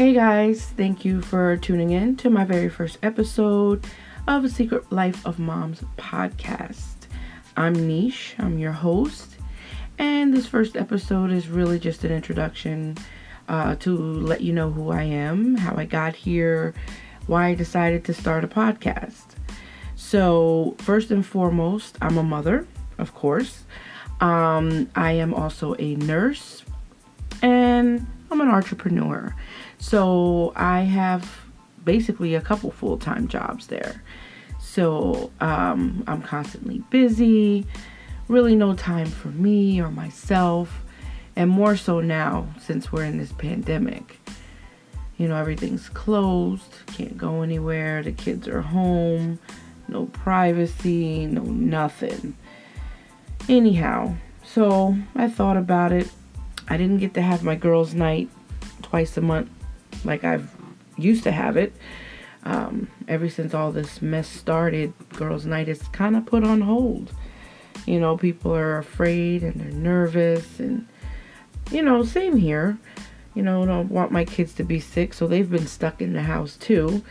Hey guys, thank you for tuning in to my very first episode of a Secret Life of Moms podcast. I'm Niche, I'm your host, and this first episode is really just an introduction uh, to let you know who I am, how I got here, why I decided to start a podcast. So, first and foremost, I'm a mother, of course. Um, I am also a nurse, and I'm an entrepreneur. So I have basically a couple full time jobs there. So um, I'm constantly busy, really no time for me or myself, and more so now since we're in this pandemic. You know, everything's closed, can't go anywhere, the kids are home, no privacy, no nothing. Anyhow, so I thought about it. I didn't get to have my girls' night twice a month like I've used to have it. Um, ever since all this mess started, girls' night is kind of put on hold. You know, people are afraid and they're nervous, and you know, same here. You know, don't want my kids to be sick, so they've been stuck in the house too.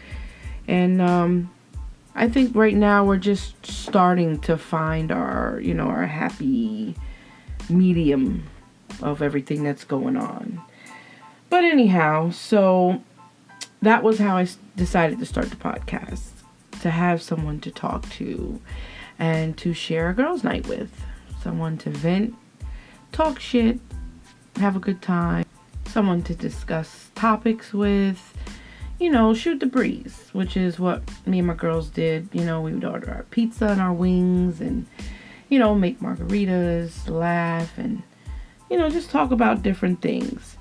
And um, I think right now we're just starting to find our, you know, our happy medium of everything that's going on. But anyhow, so that was how I decided to start the podcast to have someone to talk to and to share a girls' night with, someone to vent, talk shit, have a good time, someone to discuss topics with, you know, shoot the breeze, which is what me and my girls did. You know, we would order our pizza and our wings and, you know, make margaritas, laugh, and, you know, just talk about different things.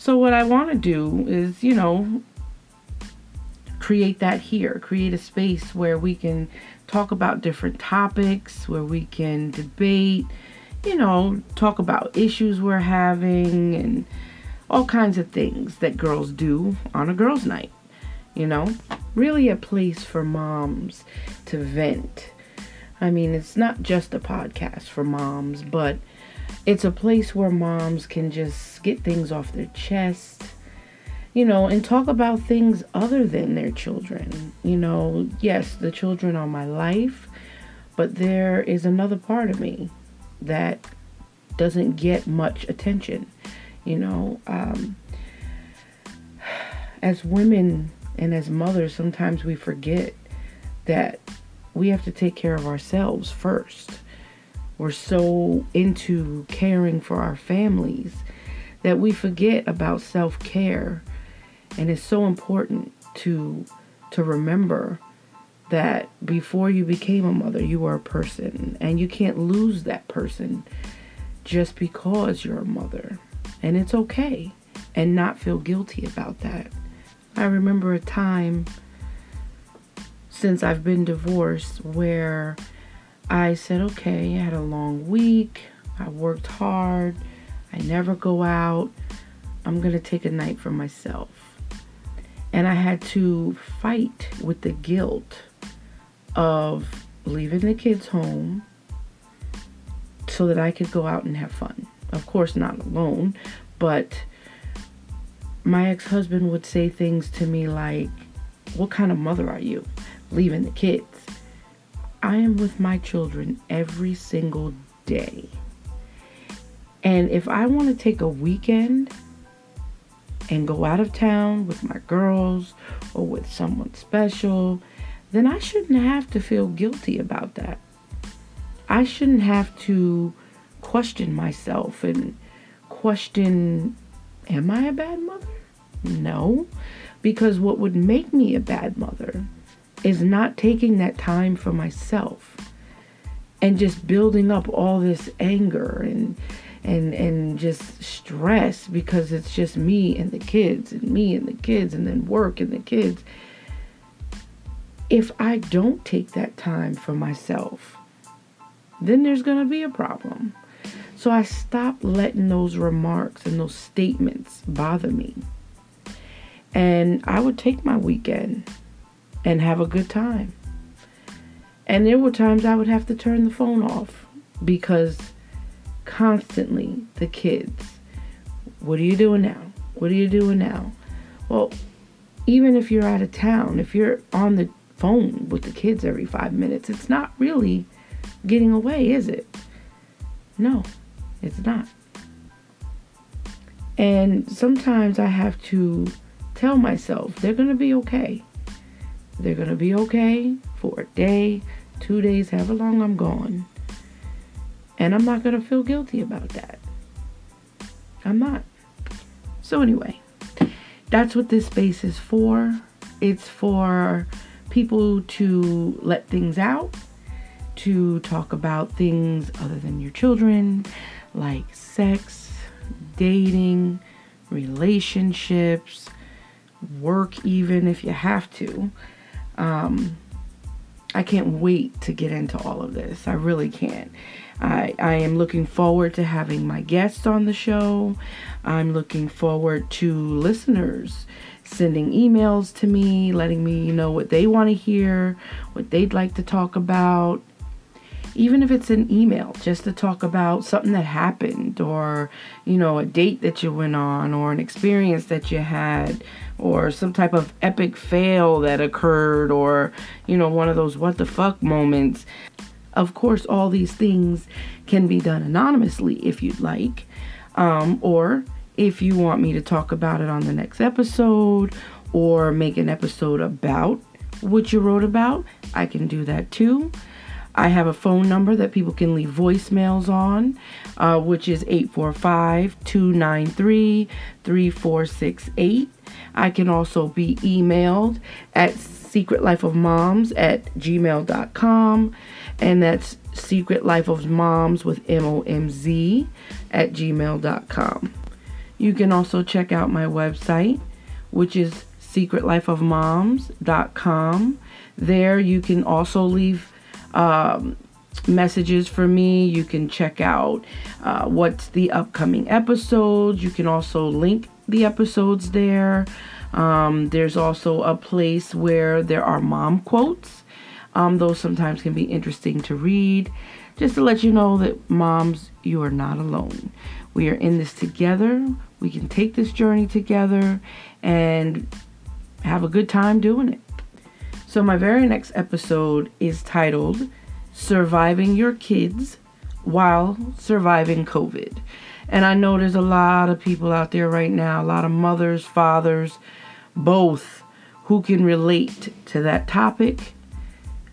So, what I want to do is, you know, create that here, create a space where we can talk about different topics, where we can debate, you know, talk about issues we're having and all kinds of things that girls do on a girls' night, you know? Really a place for moms to vent. I mean, it's not just a podcast for moms, but it's a place where moms can just get things off their chest, you know, and talk about things other than their children. You know, yes, the children are my life, but there is another part of me that doesn't get much attention. You know, um, as women and as mothers, sometimes we forget that we have to take care of ourselves first we're so into caring for our families that we forget about self-care. And it's so important to to remember that before you became a mother, you were a person and you can't lose that person just because you're a mother. And it's okay and not feel guilty about that. I remember a time since I've been divorced where I said, okay, I had a long week. I worked hard. I never go out. I'm going to take a night for myself. And I had to fight with the guilt of leaving the kids home so that I could go out and have fun. Of course, not alone, but my ex husband would say things to me like, What kind of mother are you? Leaving the kids. I am with my children every single day. And if I want to take a weekend and go out of town with my girls or with someone special, then I shouldn't have to feel guilty about that. I shouldn't have to question myself and question, am I a bad mother? No, because what would make me a bad mother is not taking that time for myself and just building up all this anger and and and just stress because it's just me and the kids and me and the kids and then work and the kids. If i don't take that time for myself then there's going to be a problem. So i stopped letting those remarks and those statements bother me. And i would take my weekend and have a good time. And there were times I would have to turn the phone off because constantly the kids, what are you doing now? What are you doing now? Well, even if you're out of town, if you're on the phone with the kids every five minutes, it's not really getting away, is it? No, it's not. And sometimes I have to tell myself they're going to be okay. They're going to be okay for a day, two days, however long I'm gone. And I'm not going to feel guilty about that. I'm not. So, anyway, that's what this space is for. It's for people to let things out, to talk about things other than your children, like sex, dating, relationships, work, even if you have to. Um, I can't wait to get into all of this. I really can't. I, I am looking forward to having my guests on the show. I'm looking forward to listeners sending emails to me, letting me know what they want to hear, what they'd like to talk about. Even if it's an email, just to talk about something that happened, or, you know, a date that you went on, or an experience that you had, or some type of epic fail that occurred, or, you know, one of those what the fuck moments. Of course, all these things can be done anonymously if you'd like, um, or if you want me to talk about it on the next episode or make an episode about what you wrote about, I can do that too. I have a phone number that people can leave voicemails on, uh, which is 845 293 3468. I can also be emailed at secretlifeofmomz at gmail.com, and that's secretlifeofmomz with M O M Z at gmail.com. You can also check out my website, which is secretlifeofmomz.com. There you can also leave um, messages for me. You can check out uh, what's the upcoming episodes. You can also link the episodes there. Um, there's also a place where there are mom quotes. Um, those sometimes can be interesting to read. Just to let you know that moms, you are not alone. We are in this together. We can take this journey together and have a good time doing it. So, my very next episode is titled Surviving Your Kids While Surviving COVID. And I know there's a lot of people out there right now, a lot of mothers, fathers, both, who can relate to that topic.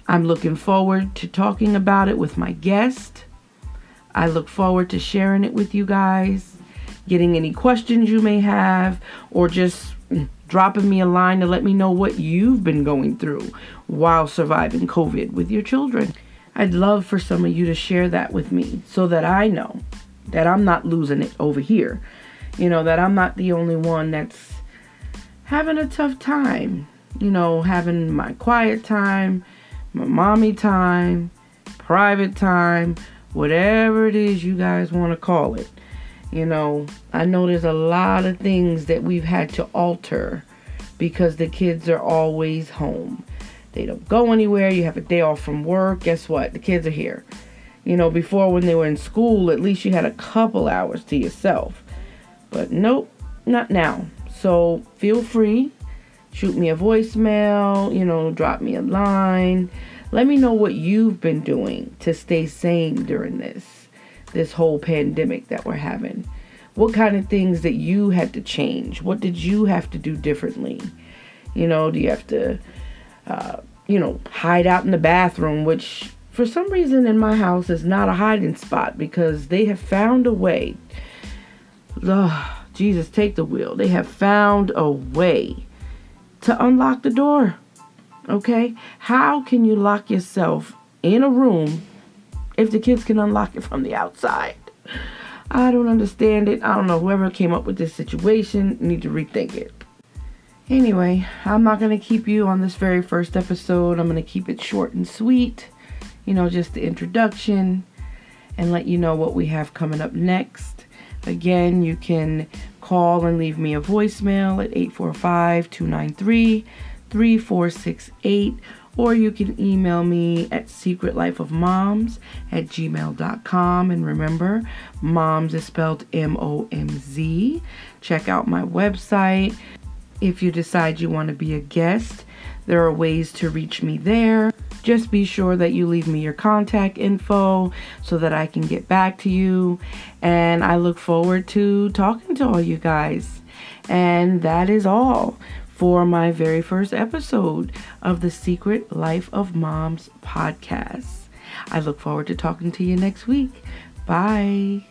I'm looking forward to talking about it with my guest. I look forward to sharing it with you guys, getting any questions you may have, or just mm, dropping me a line to let me know what you've been going through while surviving COVID with your children. I'd love for some of you to share that with me so that I know that I'm not losing it over here. You know, that I'm not the only one that's having a tough time. You know, having my quiet time, my mommy time, private time, whatever it is you guys want to call it. You know, I know there's a lot of things that we've had to alter because the kids are always home. They don't go anywhere. You have a day off from work. Guess what? The kids are here. You know, before when they were in school, at least you had a couple hours to yourself. But nope, not now. So feel free. Shoot me a voicemail, you know, drop me a line. Let me know what you've been doing to stay sane during this this whole pandemic that we're having. What kind of things that you had to change? What did you have to do differently? You know, do you have to uh, you know, hide out in the bathroom, which for some reason in my house is not a hiding spot because they have found a way. Ugh, Jesus, take the wheel. They have found a way to unlock the door. Okay? How can you lock yourself in a room if the kids can unlock it from the outside? I don't understand it. I don't know. Whoever came up with this situation need to rethink it. Anyway, I'm not going to keep you on this very first episode. I'm going to keep it short and sweet you know, just the introduction and let you know what we have coming up next. Again, you can call and leave me a voicemail at 845 293 3468 or you can email me at secretlifeofmomz at gmail.com. And remember, moms is spelled M O M Z. Check out my website. If you decide you want to be a guest, there are ways to reach me there. Just be sure that you leave me your contact info so that I can get back to you. And I look forward to talking to all you guys. And that is all for my very first episode of the Secret Life of Moms podcast. I look forward to talking to you next week. Bye.